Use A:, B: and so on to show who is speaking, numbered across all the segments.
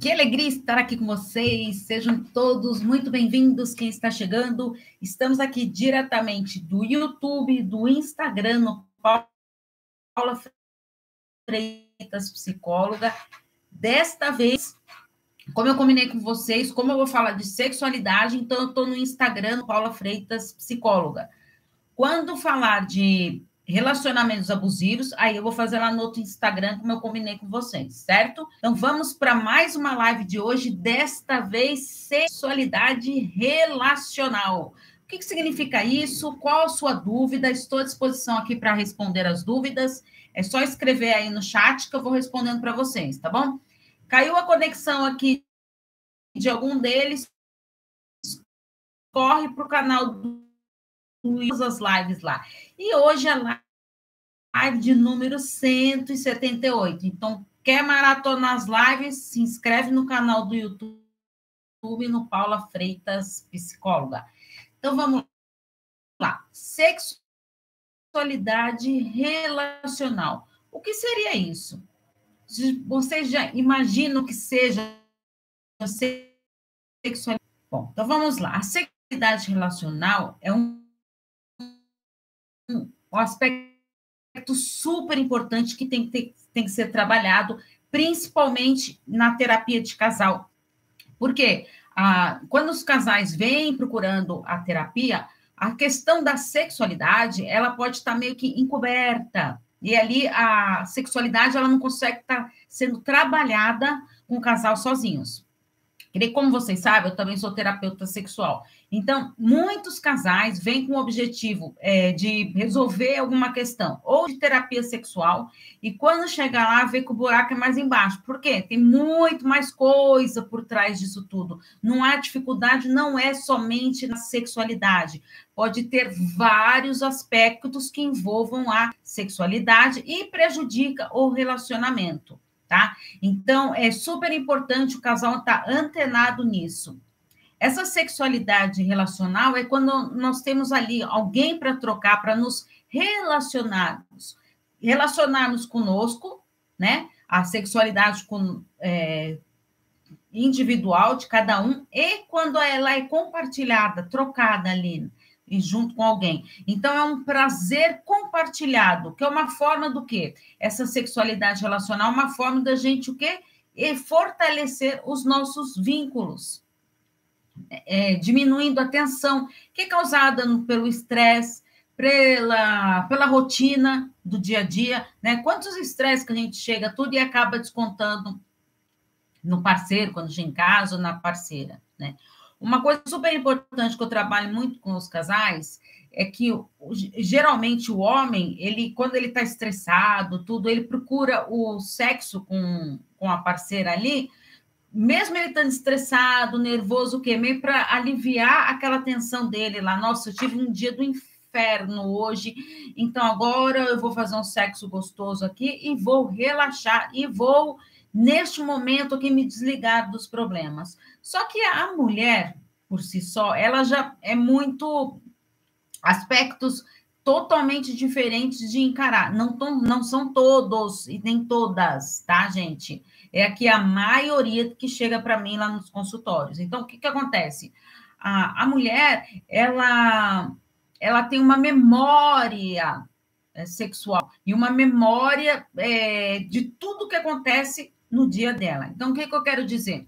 A: Que alegria estar aqui com vocês. Sejam todos muito bem-vindos. Quem está chegando, estamos aqui diretamente do YouTube, do Instagram, no Paula Freitas, psicóloga. Desta vez, como eu combinei com vocês, como eu vou falar de sexualidade, então eu estou no Instagram, Paula Freitas, psicóloga. Quando falar de relacionamentos abusivos, aí eu vou fazer lá no outro Instagram, como eu combinei com vocês, certo? Então vamos para mais uma live de hoje, desta vez sexualidade relacional. O que, que significa isso? Qual a sua dúvida? Estou à disposição aqui para responder as dúvidas. É só escrever aí no chat que eu vou respondendo para vocês, tá bom? Caiu a conexão aqui de algum deles, corre para o canal do as lives lá. E hoje a live de número 178. Então, quer maratonar as lives? Se inscreve no canal do YouTube no Paula Freitas Psicóloga. Então, vamos lá. Sexualidade relacional. O que seria isso? Vocês já imaginam que seja sexualidade? Bom, então vamos lá. A sexualidade relacional é um um aspecto super importante que tem que, ter, tem que ser trabalhado, principalmente na terapia de casal. Porque ah, quando os casais vêm procurando a terapia, a questão da sexualidade, ela pode estar meio que encoberta. E ali a sexualidade, ela não consegue estar sendo trabalhada com o casal sozinhos. E como vocês sabem, eu também sou terapeuta sexual. Então, muitos casais vêm com o objetivo é, de resolver alguma questão, ou de terapia sexual, e quando chega lá, vê que o buraco é mais embaixo. Por quê? Tem muito mais coisa por trás disso tudo. Não há dificuldade, não é somente na sexualidade. Pode ter vários aspectos que envolvam a sexualidade e prejudica o relacionamento tá? Então, é super importante o casal estar tá antenado nisso. Essa sexualidade relacional é quando nós temos ali alguém para trocar, para nos relacionarmos, relacionarmos conosco, né? A sexualidade com, é, individual de cada um, e quando ela é compartilhada, trocada ali e junto com alguém. Então, é um prazer compartilhado, que é uma forma do quê? Essa sexualidade relacional é uma forma da gente o quê? E fortalecer os nossos vínculos, é, diminuindo a tensão que é causada pelo estresse, pela, pela rotina do dia a dia, né? Quantos estresses que a gente chega tudo e acaba descontando no parceiro, quando chega em casa ou na parceira, né? Uma coisa super importante que eu trabalho muito com os casais é que geralmente o homem, ele quando ele está estressado, tudo, ele procura o sexo com, com a parceira ali, mesmo ele estando estressado, nervoso, o quê? Meio para aliviar aquela tensão dele lá. Nossa, eu tive um dia do inferno hoje, então agora eu vou fazer um sexo gostoso aqui e vou relaxar e vou neste momento aqui me desligar dos problemas. Só que a mulher, por si só, ela já é muito aspectos totalmente diferentes de encarar. Não, tom, não são todos e nem todas, tá, gente? É aqui a maioria que chega para mim lá nos consultórios. Então, o que, que acontece? A, a mulher, ela, ela tem uma memória é, sexual e uma memória é, de tudo que acontece no dia dela. Então, o que, que eu quero dizer?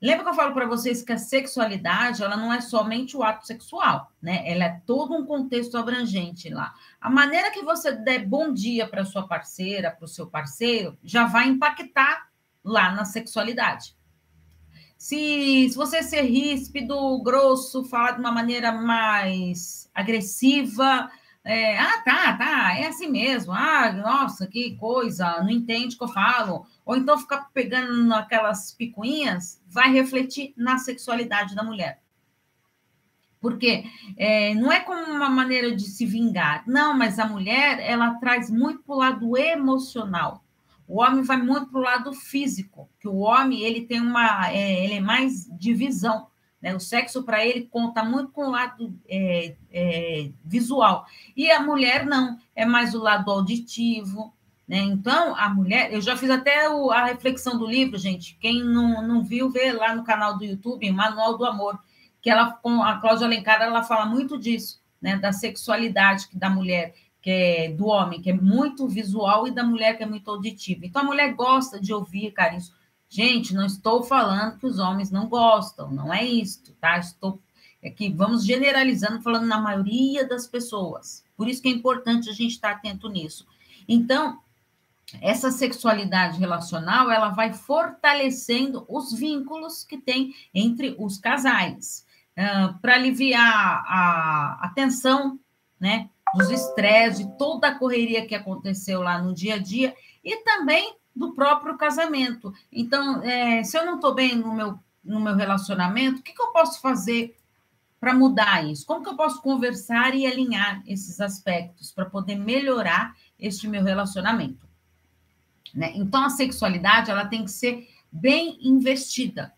A: Lembra que eu falo para vocês que a sexualidade, ela não é somente o ato sexual, né? Ela é todo um contexto abrangente lá. A maneira que você der bom dia para sua parceira, para o seu parceiro, já vai impactar lá na sexualidade. Se, se você ser ríspido, grosso, falar de uma maneira mais agressiva, é, ah, tá, tá, é assim mesmo. Ah, nossa, que coisa, não entende o que eu falo ou então ficar pegando naquelas picuinhas, vai refletir na sexualidade da mulher. Porque é, não é como uma maneira de se vingar, não, mas a mulher ela traz muito para o lado emocional. O homem vai muito para o lado físico, que o homem ele tem uma, é, ele é mais de visão, né? O sexo para ele conta muito com o lado é, é, visual e a mulher não, é mais o lado auditivo, Né? Então, a mulher, eu já fiz até o, a reflexão do livro, gente. Quem não, não viu, vê lá no canal do YouTube, Manual do Amor, que ela, com a Cláudia Alencar, ela fala muito disso, né? Da sexualidade da mulher, que é do homem, que é muito visual, e da mulher, que é muito auditiva. Então, a mulher gosta de ouvir, cara, isso. Gente, não estou falando que os homens não gostam, não é isso, tá? Estou aqui, vamos generalizando, falando na maioria das pessoas. Por isso que é importante a gente estar atento nisso. Então, essa sexualidade relacional ela vai fortalecendo os vínculos que tem entre os casais uh, para aliviar a, a tensão, né, dos estresses, toda a correria que aconteceu lá no dia a dia e também do próprio casamento. Então, é, se eu não estou bem no meu, no meu relacionamento, o que, que eu posso fazer para mudar isso? Como que eu posso conversar e alinhar esses aspectos para poder melhorar este meu relacionamento? Né? Então, a sexualidade ela tem que ser bem investida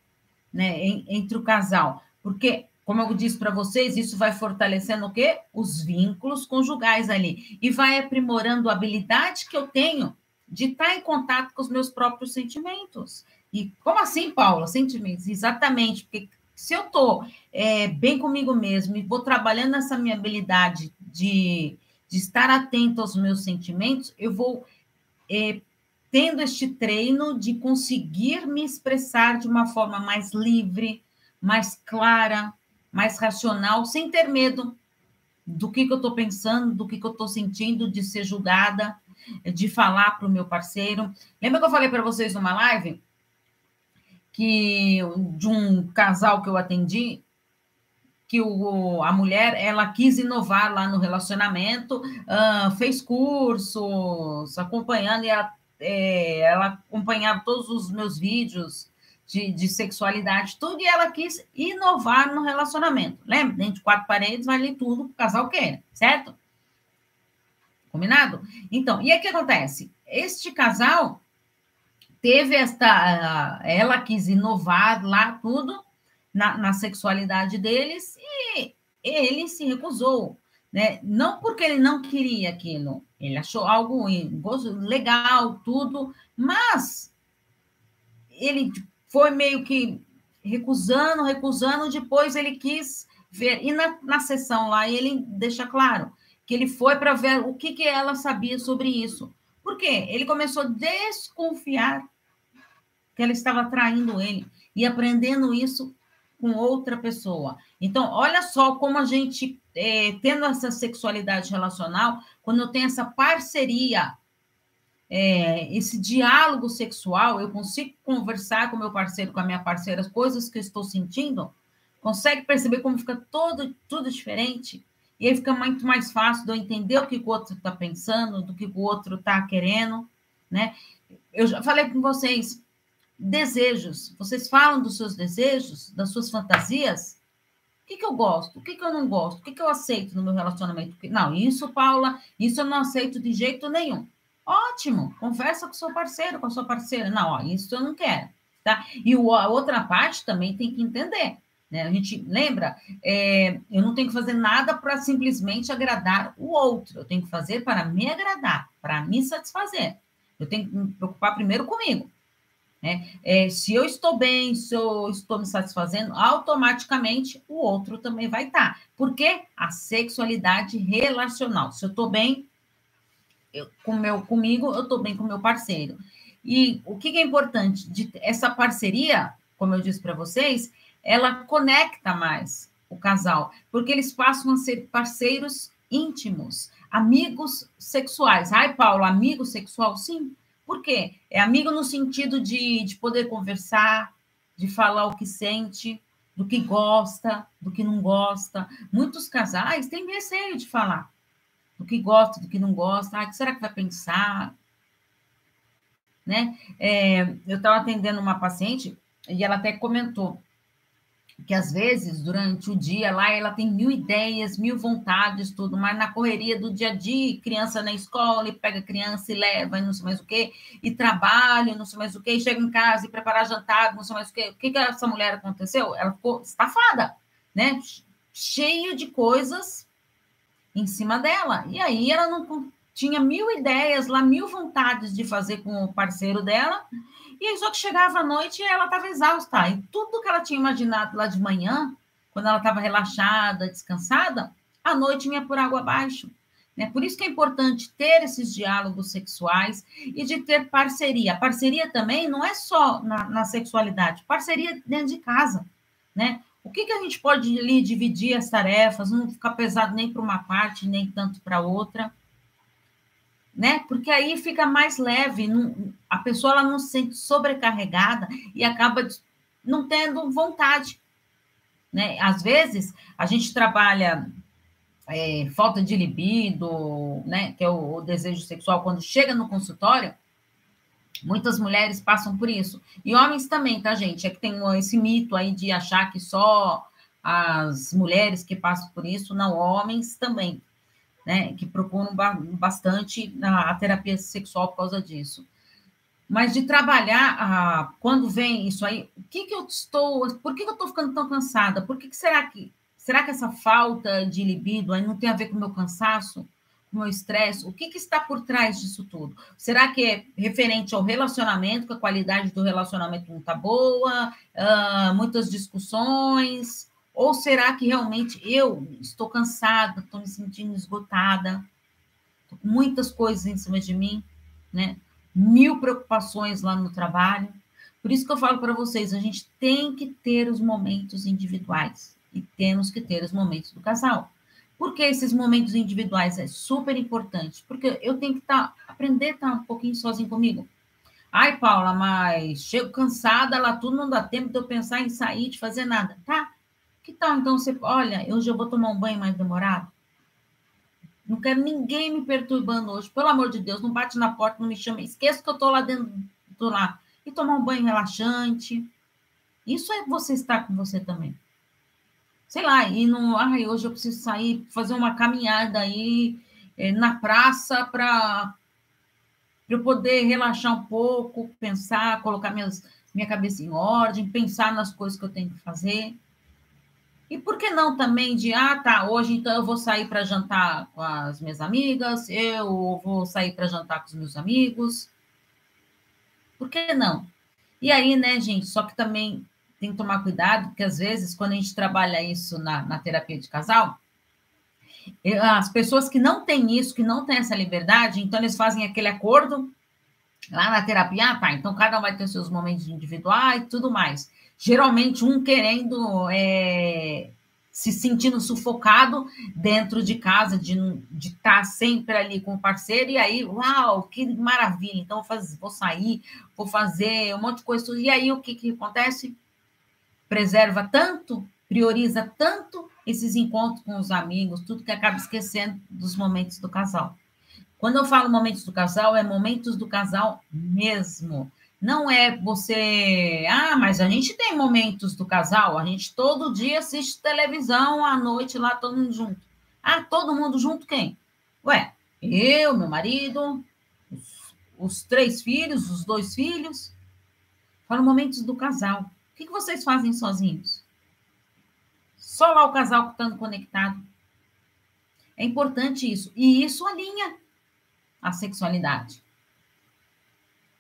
A: né, em, entre o casal, porque, como eu disse para vocês, isso vai fortalecendo o quê? Os vínculos conjugais ali, e vai aprimorando a habilidade que eu tenho de estar em contato com os meus próprios sentimentos. E como assim, Paula? Sentimentos? Exatamente, porque se eu estou é, bem comigo mesmo e vou trabalhando essa minha habilidade de, de estar atento aos meus sentimentos, eu vou é, tendo este treino de conseguir me expressar de uma forma mais livre, mais clara, mais racional, sem ter medo do que, que eu estou pensando, do que, que eu estou sentindo, de ser julgada, de falar para o meu parceiro. Lembra que eu falei para vocês numa live que de um casal que eu atendi, que o, a mulher ela quis inovar lá no relacionamento, uh, fez cursos, acompanhando, e ela é, ela acompanhava todos os meus vídeos de, de, sexualidade, tudo, e ela quis inovar no relacionamento. Lembra? Dentro de quatro paredes, vai ler tudo que o casal quer, certo? Combinado? Então, e aí o que acontece? Este casal teve esta. Ela quis inovar lá tudo na, na sexualidade deles e ele se recusou né? Não porque ele não queria aquilo, ele achou algo legal, tudo, mas ele foi meio que recusando, recusando, depois ele quis ver, e na, na sessão lá ele deixa claro que ele foi para ver o que, que ela sabia sobre isso. Por quê? Ele começou a desconfiar que ela estava traindo ele e aprendendo isso com outra pessoa. Então, olha só como a gente, é, tendo essa sexualidade relacional, quando eu tenho essa parceria, é, esse diálogo sexual, eu consigo conversar com meu parceiro, com a minha parceira, as coisas que eu estou sentindo, consegue perceber como fica todo, tudo diferente? E aí fica muito mais fácil de eu entender o que o outro está pensando, do que o outro está querendo, né? Eu já falei com vocês, desejos. Vocês falam dos seus desejos, das suas fantasias? O que, que eu gosto? O que, que eu não gosto? O que, que eu aceito no meu relacionamento? Não, isso, Paula, isso eu não aceito de jeito nenhum. Ótimo, conversa com seu parceiro, com a sua parceira. Não, ó, isso eu não quero, tá? E a outra parte também tem que entender, né? A gente lembra, é, eu não tenho que fazer nada para simplesmente agradar o outro. Eu tenho que fazer para me agradar, para me satisfazer. Eu tenho que me preocupar primeiro comigo. Né? É, se eu estou bem, se eu estou me satisfazendo, automaticamente o outro também vai estar. Tá. Porque a sexualidade relacional. Se eu estou bem eu, com meu, comigo, eu estou bem com meu parceiro. E o que, que é importante? De, essa parceria, como eu disse para vocês, ela conecta mais o casal, porque eles passam a ser parceiros íntimos, amigos sexuais. Ai, Paulo, amigo sexual? Sim, por quê? É amigo no sentido de, de poder conversar, de falar o que sente, do que gosta, do que não gosta. Muitos casais têm receio de falar do que gosta, do que não gosta. Ah, o que será que vai pensar? Né? É, eu estava atendendo uma paciente e ela até comentou que às vezes, durante o dia lá, ela tem mil ideias, mil vontades, tudo, mas na correria do dia a dia, criança na escola, e pega criança e leva, e não sei mais o quê, e trabalha, não sei mais o quê, e chega em casa e prepara jantar, não sei mais o quê. O que que essa mulher aconteceu? Ela ficou estafada, né? Cheio de coisas em cima dela. E aí ela não tinha mil ideias lá, mil vontades de fazer com o parceiro dela, e aí só que chegava à noite e ela estava exausta. E tudo que ela tinha imaginado lá de manhã, quando ela estava relaxada, descansada, à noite vinha por água abaixo. Né? Por isso que é importante ter esses diálogos sexuais e de ter parceria. Parceria também não é só na, na sexualidade, parceria dentro de casa. Né? O que, que a gente pode ali dividir as tarefas, não ficar pesado nem para uma parte, nem tanto para outra, né? Porque aí fica mais leve, não, a pessoa ela não se sente sobrecarregada e acaba não tendo vontade, né? Às vezes a gente trabalha é, falta de libido, né? Que é o, o desejo sexual quando chega no consultório, Muitas mulheres passam por isso. E homens também, tá, gente? É que tem esse mito aí de achar que só as mulheres que passam por isso, não, homens também, né? Que procuram bastante a terapia sexual por causa disso. Mas de trabalhar, ah, quando vem isso aí, o que que eu estou, por que, que eu estou ficando tão cansada? Por que, que será que, será que essa falta de libido aí não tem a ver com o meu cansaço? o meu estresse, o que, que, está por trás disso tudo? Será que é referente ao relacionamento, que a qualidade do relacionamento não está boa, uh, muitas discussões? Ou será que realmente eu estou cansada, estou me sentindo esgotada, estou com muitas coisas em cima de mim, né? Mil preocupações lá no trabalho. Por isso que eu falo para vocês, a gente tem que ter os momentos individuais e temos que ter os momentos do casal. Por que esses momentos individuais é super importante? Porque eu tenho que tá, aprender a estar um pouquinho sozinho comigo. Ai, Paula, mas chego cansada, lá tudo não dá tempo de eu pensar em sair, de fazer nada. Tá? Que tal então você, olha, hoje eu vou tomar um banho mais demorado? Não quero ninguém me perturbando hoje. Pelo amor de Deus, não bate na porta, não me chama. Esqueça que eu estou lá dentro, tô lá. E tomar um banho relaxante. Isso é você estar com você também sei lá, e não, ai, hoje eu preciso sair, fazer uma caminhada aí é, na praça para eu poder relaxar um pouco, pensar, colocar minhas, minha cabeça em ordem, pensar nas coisas que eu tenho que fazer. E por que não também de, ah, tá, hoje então eu vou sair para jantar com as minhas amigas, eu vou sair para jantar com os meus amigos. Por que não? E aí, né, gente, só que também tem que tomar cuidado, porque às vezes, quando a gente trabalha isso na, na terapia de casal, as pessoas que não têm isso, que não têm essa liberdade, então eles fazem aquele acordo lá na terapia, ah, tá, então cada um vai ter seus momentos individuais e tudo mais. Geralmente, um querendo, é, se sentindo sufocado dentro de casa, de estar tá sempre ali com o parceiro, e aí, uau, que maravilha, então vou, fazer, vou sair, vou fazer um monte de coisa, e aí o que, que acontece? preserva tanto, prioriza tanto esses encontros com os amigos, tudo que acaba esquecendo dos momentos do casal. Quando eu falo momentos do casal, é momentos do casal mesmo. Não é você, ah, mas a gente tem momentos do casal, a gente todo dia assiste televisão à noite lá, todo mundo junto. Ah, todo mundo junto quem? Ué, eu, meu marido, os, os três filhos, os dois filhos. Falo momentos do casal que, que vocês fazem sozinhos? Só lá o casal estando conectado. É importante isso. E isso alinha a sexualidade.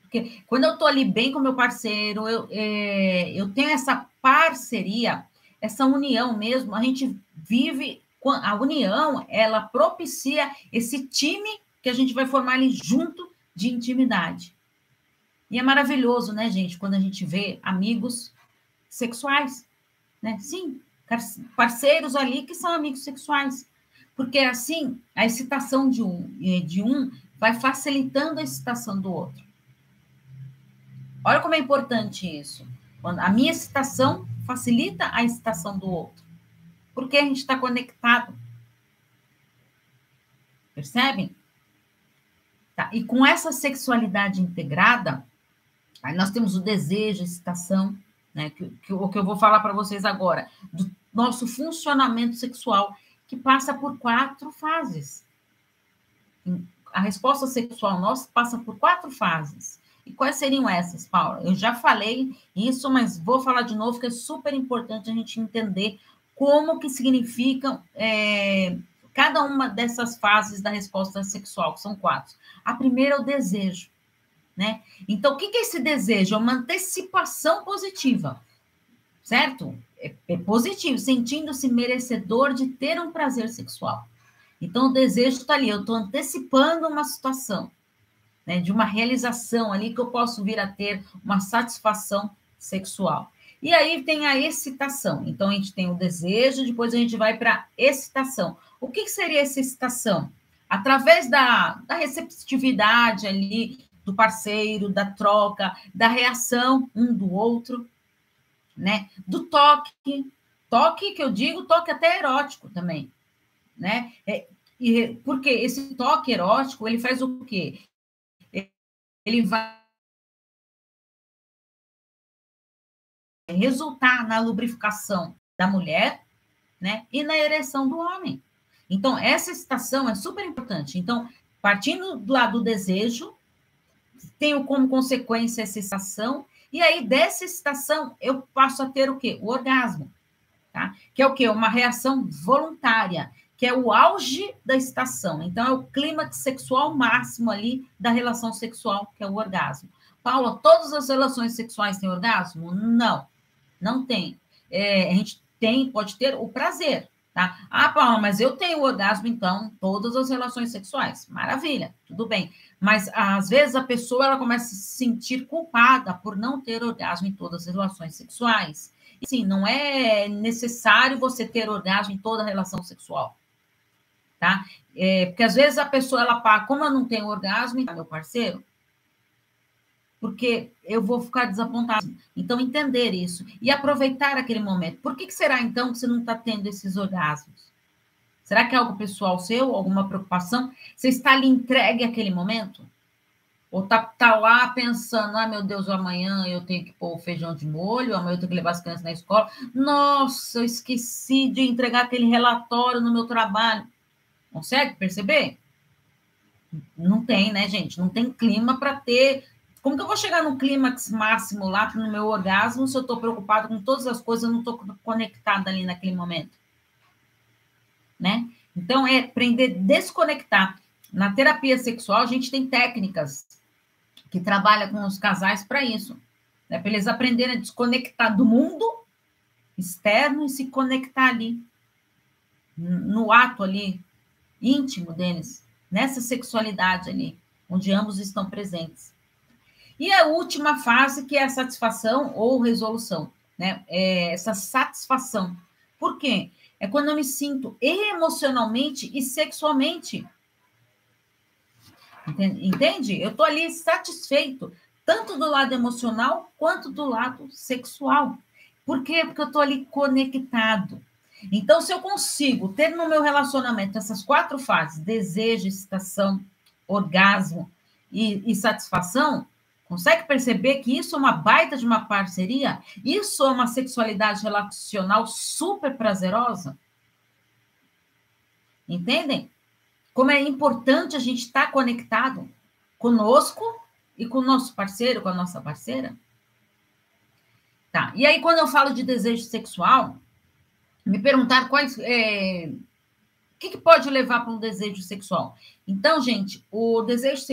A: Porque quando eu estou ali bem com meu parceiro, eu, é, eu tenho essa parceria, essa união mesmo, a gente vive. A união, ela propicia esse time que a gente vai formar ali junto de intimidade. E é maravilhoso, né, gente, quando a gente vê amigos sexuais, né? Sim, parceiros ali que são amigos sexuais. Porque assim, a excitação de um, de um vai facilitando a excitação do outro. Olha como é importante isso. Quando a minha excitação facilita a excitação do outro. Porque a gente está conectado. Percebem? Tá. E com essa sexualidade integrada, aí nós temos o desejo, a excitação, né? Que, que, o que eu vou falar para vocês agora, do nosso funcionamento sexual, que passa por quatro fases. A resposta sexual nossa passa por quatro fases. E quais seriam essas, Paula? Eu já falei isso, mas vou falar de novo, que é super importante a gente entender como que significam, é, cada uma dessas fases da resposta sexual, que são quatro. A primeira é o desejo, né? Então, o que é esse desejo? É uma antecipação positiva, certo? É, é positivo, sentindo-se merecedor de ter um prazer sexual. Então, o desejo está ali, eu estou antecipando uma situação, né, de uma realização ali que eu posso vir a ter uma satisfação sexual. E aí tem a excitação. Então, a gente tem o desejo, depois a gente vai para a excitação. O que, que seria essa excitação? Através da, da receptividade ali do parceiro, da troca, da reação um do outro, né? Do toque, toque que eu digo, toque até erótico também, né? É, e, porque esse toque erótico, ele faz o quê? Ele vai resultar na lubrificação da mulher, né? E na ereção do homem. Então, essa excitação é super importante. Então, partindo do lado do desejo, tenho como consequência essa excitação, e aí dessa excitação eu passo a ter o quê? O orgasmo, tá? Que é o quê? Uma reação voluntária, que é o auge da excitação. Então, é o clímax sexual máximo ali da relação sexual, que é o orgasmo. Paula, todas as relações sexuais têm orgasmo? Não, não tem. É, a gente tem, pode ter o prazer, Tá? Ah, Paula, mas eu tenho orgasmo, então, todas as relações sexuais. Maravilha, tudo bem. Mas, às vezes, a pessoa ela começa a se sentir culpada por não ter orgasmo em todas as relações sexuais. Sim, não é necessário você ter orgasmo em toda relação sexual. Tá? É, porque, às vezes, a pessoa, ela fala, como eu não tenho orgasmo, então, meu parceiro, porque eu vou ficar desapontado. Então, entender isso e aproveitar aquele momento. Por que, que será, então, que você não está tendo esses orgasmos? Será que é algo pessoal seu, alguma preocupação? Você está ali entregue àquele momento? Ou está tá lá pensando, ah, meu Deus, amanhã eu tenho que pôr o feijão de molho, amanhã eu tenho que levar as crianças na escola. Nossa, eu esqueci de entregar aquele relatório no meu trabalho. Consegue perceber? Não tem, né, gente? Não tem clima para ter como que eu vou chegar no clímax máximo lá no meu orgasmo se eu estou preocupado com todas as coisas, eu não estou conectada ali naquele momento? Né? Então, é aprender a desconectar. Na terapia sexual, a gente tem técnicas que trabalham com os casais para isso. Né? Para eles aprenderem a desconectar do mundo externo e se conectar ali, no ato ali, íntimo deles, nessa sexualidade ali, onde ambos estão presentes. E a última fase, que é a satisfação ou resolução, né? É essa satisfação. Por quê? É quando eu me sinto emocionalmente e sexualmente. Entende? Eu estou ali satisfeito, tanto do lado emocional quanto do lado sexual. Por quê? Porque eu estou ali conectado. Então, se eu consigo ter no meu relacionamento essas quatro fases: desejo, excitação, orgasmo e, e satisfação, Consegue perceber que isso é uma baita de uma parceria? Isso é uma sexualidade relacional super prazerosa? Entendem? Como é importante a gente estar conectado conosco e com o nosso parceiro, com a nossa parceira? Tá. E aí, quando eu falo de desejo sexual, me perguntaram quais. É, que, que pode levar para um desejo sexual? Então, gente, o desejo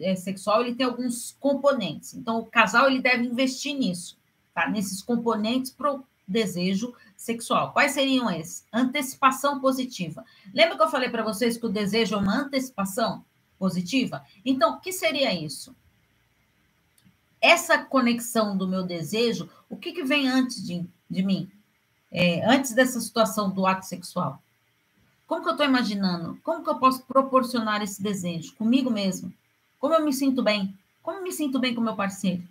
A: é, sexual ele tem alguns componentes. Então, o casal ele deve investir nisso, tá? Nesses componentes para o desejo sexual. Quais seriam esses? Antecipação positiva. Lembra que eu falei para vocês que o desejo é uma antecipação positiva? Então, o que seria isso? Essa conexão do meu desejo, o que, que vem antes de, de mim? É, antes dessa situação do ato sexual? Como que eu estou imaginando? Como que eu posso proporcionar esse desejo comigo mesmo? Como eu me sinto bem? Como eu me sinto bem com meu parceiro?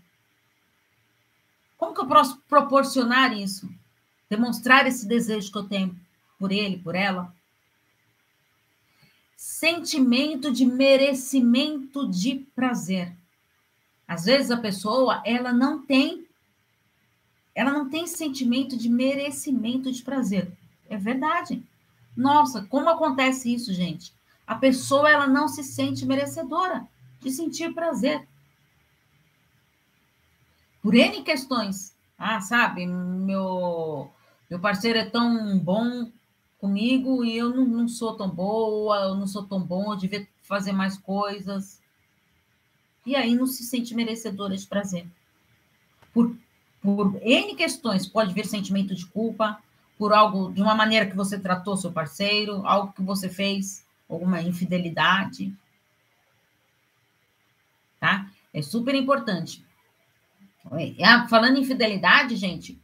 A: Como que eu posso proporcionar isso? Demonstrar esse desejo que eu tenho por ele, por ela? Sentimento de merecimento de prazer. Às vezes a pessoa, ela não tem não tem sentimento de merecimento de prazer. É verdade. Nossa, como acontece isso, gente? A pessoa ela não se sente merecedora de sentir prazer. Por N questões. Ah, sabe, meu, meu parceiro é tão bom comigo e eu não, não sou tão boa, eu não sou tão bom, eu devia fazer mais coisas. E aí não se sente merecedora de prazer. Por, por N questões, pode vir sentimento de culpa, por algo, de uma maneira que você tratou seu parceiro, algo que você fez, alguma infidelidade. Tá? É super importante. Ah, falando em infidelidade, gente,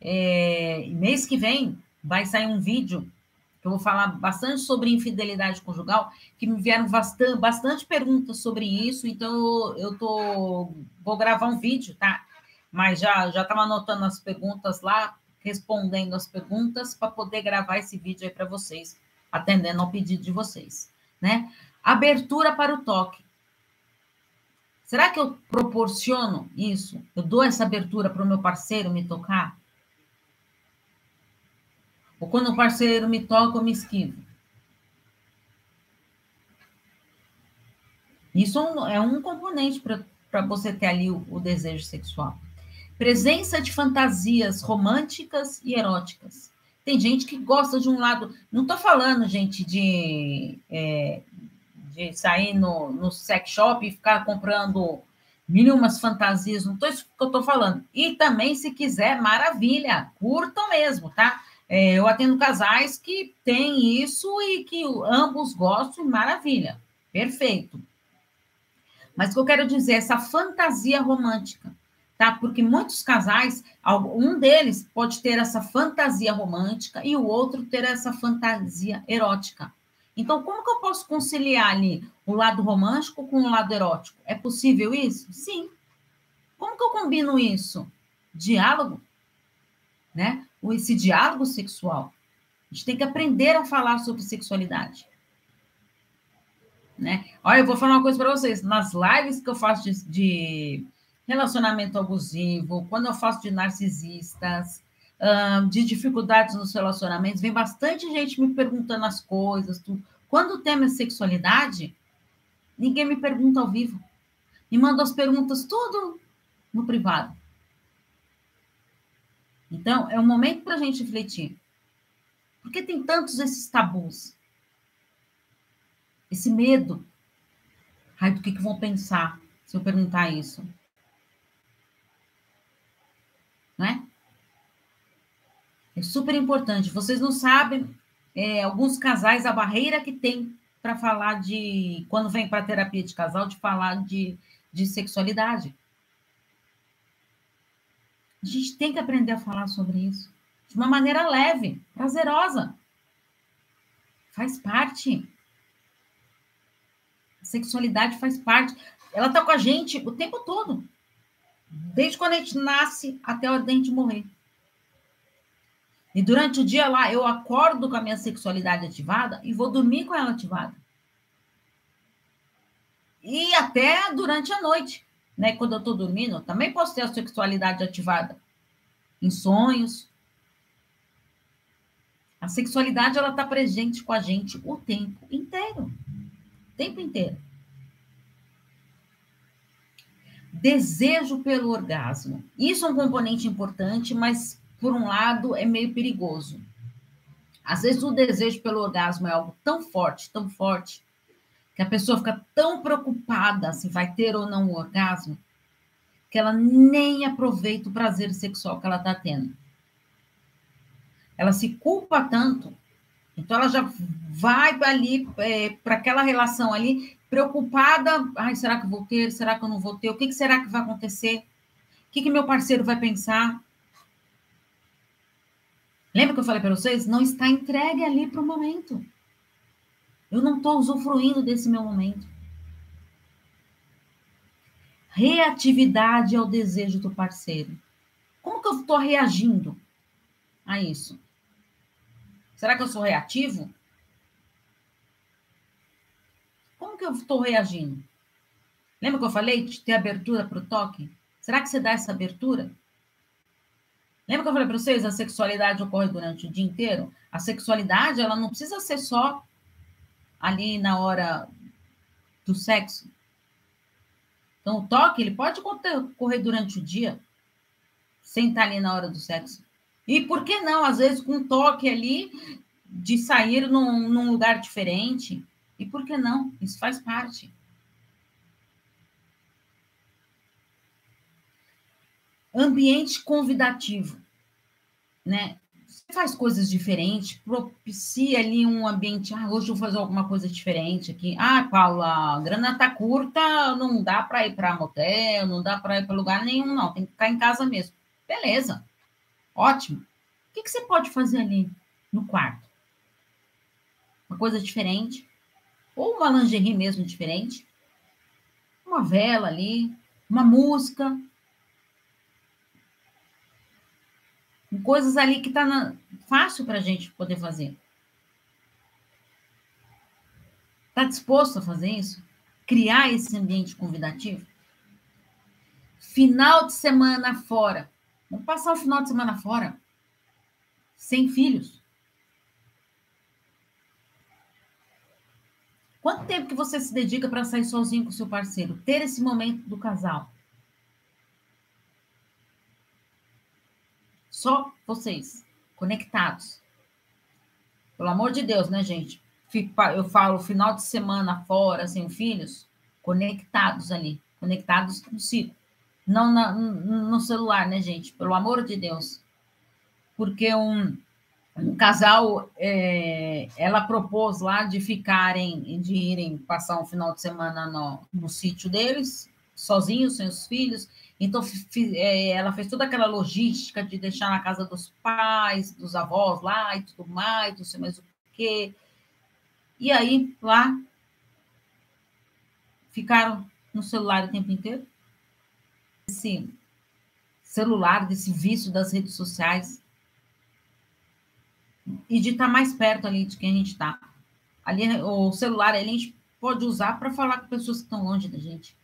A: é, mês que vem vai sair um vídeo que eu vou falar bastante sobre infidelidade conjugal, que me vieram bastante, bastante perguntas sobre isso, então eu tô, vou gravar um vídeo, tá? Mas já já estava anotando as perguntas lá, respondendo as perguntas para poder gravar esse vídeo aí para vocês, atendendo ao pedido de vocês, né? Abertura para o toque. Será que eu proporciono isso? Eu dou essa abertura para o meu parceiro me tocar? Ou quando o parceiro me toca, eu me esquivo. Isso é um componente para você ter ali o, o, desejo sexual. Presença de fantasias românticas e eróticas. Tem gente que gosta de um lado. Não estou falando, gente, de, é, de sair no, no sex shop e ficar comprando mil umas fantasias. Não estou isso que eu estou falando. E também, se quiser, maravilha, curtam mesmo, tá? É, eu atendo casais que têm isso e que ambos gostam, maravilha, perfeito. Mas o que eu quero dizer, essa fantasia romântica, tá? Porque muitos casais, um deles pode ter essa fantasia romântica e o outro ter essa fantasia erótica. Então, como que eu posso conciliar ali o lado romântico com o lado erótico? É possível isso? Sim. Como que eu combino isso? Diálogo, né? esse diálogo sexual. A gente tem que aprender a falar sobre sexualidade. Né? Olha, eu vou falar uma coisa para vocês. Nas lives que eu faço de, de, relacionamento abusivo, quando eu faço de narcisistas, de dificuldades nos relacionamentos, vem bastante gente me perguntando as coisas. Quando o tema é sexualidade, ninguém me pergunta ao vivo. Me manda as perguntas tudo no privado. Então, é um momento para a gente refletir. Por que tem tantos esses tabus? Esse medo. Ai, do que, que vão pensar se eu perguntar isso? Não é? Super importante. Vocês não sabem, é, alguns casais, a barreira que tem para falar de. Quando vem para terapia de casal, de falar de, de sexualidade. A gente tem que aprender a falar sobre isso de uma maneira leve, prazerosa. Faz parte. A sexualidade faz parte. Ela está com a gente o tempo todo. Desde quando a gente nasce até o dente morrer. E durante o dia lá, eu acordo com a minha sexualidade ativada e vou dormir com ela ativada. E até durante a noite né? Quando eu estou dormindo, eu também posso ter a sexualidade ativada em sonhos. A sexualidade ela está presente com a gente o tempo inteiro, o tempo inteiro. Desejo pelo orgasmo. Isso é um componente importante, mas por um lado é meio perigoso. Às vezes o desejo pelo orgasmo é algo tão forte, tão forte, que a pessoa fica tão preocupada se vai ter ou não o orgasmo, que ela nem aproveita o prazer sexual que ela está tendo. Ela se culpa tanto, então ela já vai ali é, para aquela relação ali preocupada. Ai, será que eu vou ter? Será que eu não vou ter? O que, que será que vai acontecer? O que, que meu parceiro vai pensar? Lembra que eu falei para vocês? Não está entregue ali para o momento. Eu não estou usufruindo desse meu momento. Reatividade ao desejo do parceiro. Como que eu estou reagindo a isso? Será que eu sou reativo? Como que eu estou reagindo? Lembra que eu falei de ter abertura para o toque? Será que você dá essa abertura? Lembra que eu falei para vocês? A sexualidade ocorre durante o dia inteiro? A sexualidade, ela não precisa ser só ali na hora do sexo. Então, o toque, ele pode ocorrer durante o dia, sem estar ali na hora do sexo. E por que não, às vezes, com um toque ali, de sair num, num lugar diferente. E por que não? Isso faz parte. Ambiente convidativo, né? Você faz coisas diferentes, propicia ali um ambiente. Ah, hoje eu vou fazer alguma coisa diferente aqui. Ah, Paula, a grana tá curta, não dá para ir para motel, não dá para ir para lugar nenhum, não. Tem que ficar em casa mesmo. Beleza, ótimo. O que, que você pode fazer ali no quarto? Uma coisa diferente, ou uma lingerie mesmo diferente, uma vela ali, uma música, coisas ali que está fácil para a gente poder fazer. Está disposto a fazer isso? Criar esse ambiente convidativo? Final de semana fora. Vamos passar o final de semana fora. Sem filhos. Quanto tempo que você se dedica para sair sozinho com seu parceiro? Ter esse momento do casal. Só vocês, conectados. Pelo amor de Deus, né, gente? Eu falo final de semana fora, sem filhos, conectados ali, conectados consigo. Não na, no celular, né, gente? Pelo amor de Deus. Porque um, um casal, é, ela propôs lá de ficarem, de irem passar um final de semana no, no sítio deles, sozinhos, sem os filhos, então, é, ela fez toda aquela logística de deixar na casa dos pais, dos avós lá e tudo mais, não sei mais o quê. E aí, lá, ficaram no celular o tempo inteiro. Esse celular, desse vício das redes sociais. E de estar mais perto ali de quem a gente está. Ali, o celular ali, a gente pode usar para falar com pessoas que estão longe da gente.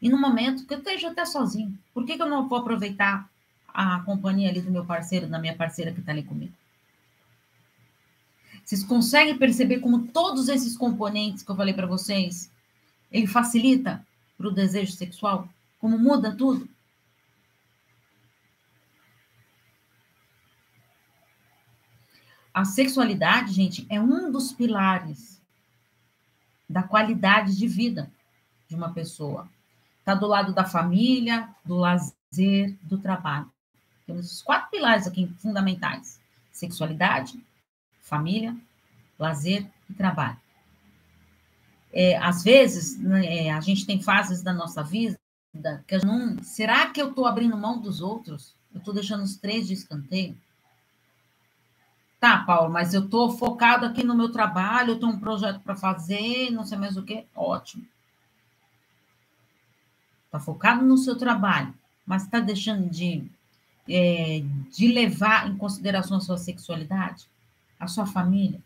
A: E no momento que eu esteja até sozinho, por que, que eu não vou aproveitar a companhia ali do meu parceiro, da minha parceira que está ali comigo? Vocês conseguem perceber como todos esses componentes que eu falei para vocês, ele facilita para o desejo sexual? Como muda tudo? A sexualidade, gente, é um dos pilares da qualidade de vida de uma pessoa. Está do lado da família, do lazer, do trabalho. Temos os quatro pilares aqui fundamentais: sexualidade, família, lazer e trabalho. É, às vezes, né, é, a gente tem fases da nossa vida que não. Será que eu estou abrindo mão dos outros? Eu estou deixando os três de escanteio? Tá, Paulo, mas eu estou focado aqui no meu trabalho, eu tenho um projeto para fazer, não sei mais o que. Ótimo está focado no seu trabalho, mas está deixando de, é, de levar em consideração a sua sexualidade, a sua família,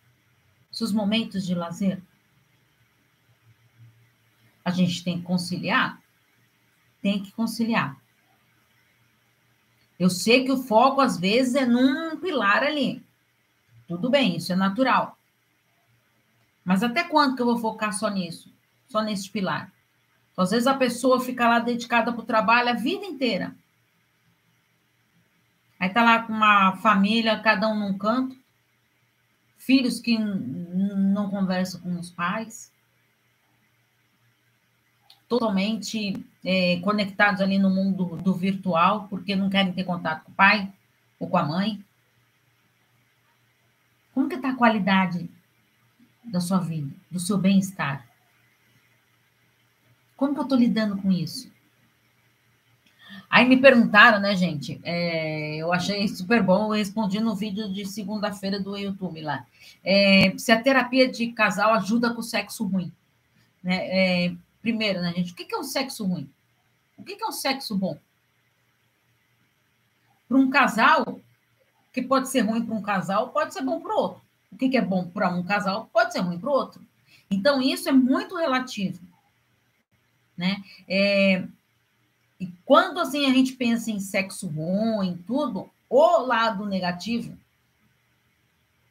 A: seus momentos de lazer? A gente tem que conciliar? Tem que conciliar. Eu sei que o foco, às vezes, é num pilar ali. Tudo bem, isso é natural. Mas até quando que eu vou focar só nisso? Só nesse pilar? Então, às vezes a pessoa fica lá dedicada para o trabalho a vida inteira. Aí está lá com uma família, cada um num canto, filhos que não conversam com os pais, totalmente é, conectados ali no mundo do, do virtual, porque não querem ter contato com o pai ou com a mãe. Como que está a qualidade da sua vida, do seu bem-estar? Como que eu estou lidando com isso? Aí me perguntaram, né, gente? É, eu achei super bom, eu respondi no vídeo de segunda-feira do YouTube lá. É, se a terapia de casal ajuda com o sexo ruim. Né? É, primeiro, né, gente? O que é um sexo ruim? O que é um sexo bom? Para um casal, que pode ser ruim para um casal, pode ser bom para o outro. O que é bom para um casal pode ser ruim para o outro. Então, isso é muito relativo né? É, e quando assim a gente pensa em sexo bom, em tudo, o lado negativo,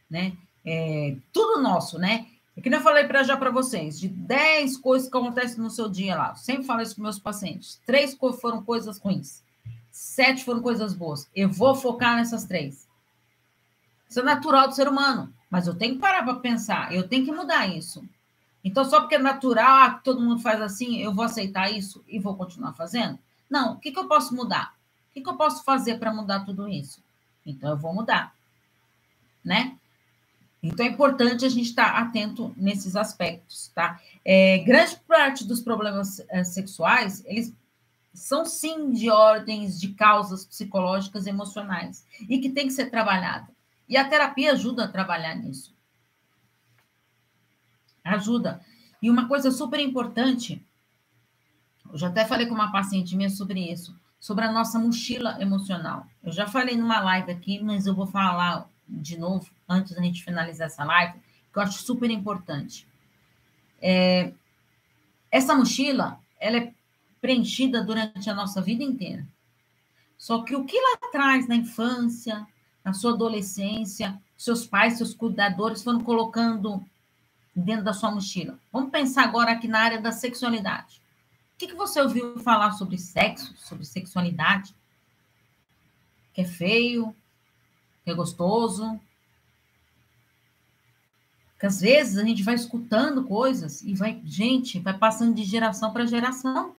A: né? É, tudo nosso, né? É que eu falei para já para vocês, de 10 coisas que acontecem no seu dia lá. Sempre falo isso com meus pacientes. Três foram coisas ruins. Sete foram coisas boas. Eu vou focar nessas três. Isso é natural do ser humano. Mas eu tenho que parar para pensar, eu tenho que mudar isso. Então, só porque é natural, ah, todo mundo faz assim, eu vou aceitar isso e vou continuar fazendo? Não, o que, que eu posso mudar? O que, que eu posso fazer para mudar tudo isso? Então, eu vou mudar. Né? Então, é importante a gente estar atento nesses aspectos, tá? É, grande parte dos problemas é, sexuais, eles são, sim, de ordens, de causas psicológicas e emocionais, e que tem que ser trabalhada. E a terapia ajuda a trabalhar nisso. Ajuda. E uma coisa super importante, eu já até falei com uma paciente minha sobre isso, sobre a nossa mochila emocional. Eu já falei numa live aqui, mas eu vou falar de novo, antes da gente finalizar essa live, que eu acho super importante. É, essa mochila, ela é preenchida durante a nossa vida inteira. Só que o que lá atrás, na infância, na sua adolescência, seus pais, seus cuidadores foram colocando dentro da sua mochila. Vamos pensar agora aqui na área da sexualidade. O que, que você ouviu falar sobre sexo, sobre sexualidade? Que é feio, que é gostoso. Que às vezes a gente vai escutando coisas e vai, gente, vai passando de geração para geração.